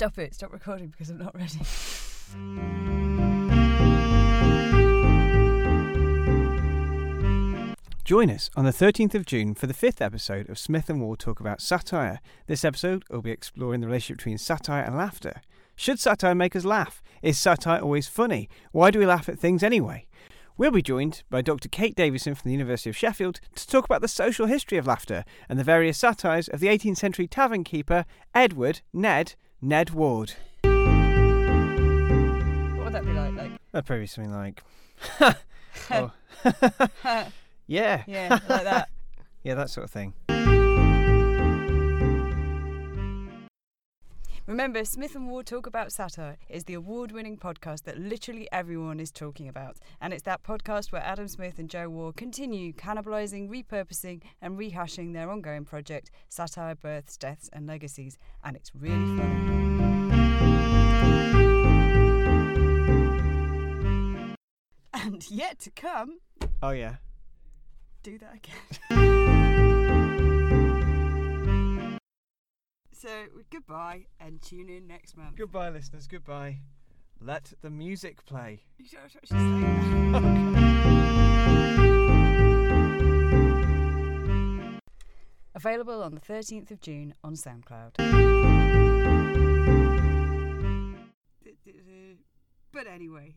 Stop it. Stop recording because I'm not ready. Join us on the 13th of June for the fifth episode of Smith and Ward Talk About Satire. This episode will be exploring the relationship between satire and laughter. Should satire make us laugh? Is satire always funny? Why do we laugh at things anyway? We'll be joined by Dr. Kate Davison from the University of Sheffield to talk about the social history of laughter and the various satires of the 18th century tavern keeper Edward Ned Ned Ward. What would that be like? Like, That'd probably be something like, oh. yeah, yeah, like that. yeah, that sort of thing. Remember, Smith and Ward Talk About Satire is the award winning podcast that literally everyone is talking about. And it's that podcast where Adam Smith and Joe Ward continue cannibalising, repurposing, and rehashing their ongoing project, Satire, Births, Deaths, and Legacies. And it's really funny. And yet to come, Oh, yeah. do that again. so, goodbye and tune in next month. Goodbye, listeners. Goodbye. Let the music play. You don't actually say that. Available on the 13th of June on SoundCloud. But anyway,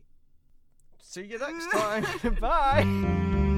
See you next time. Bye.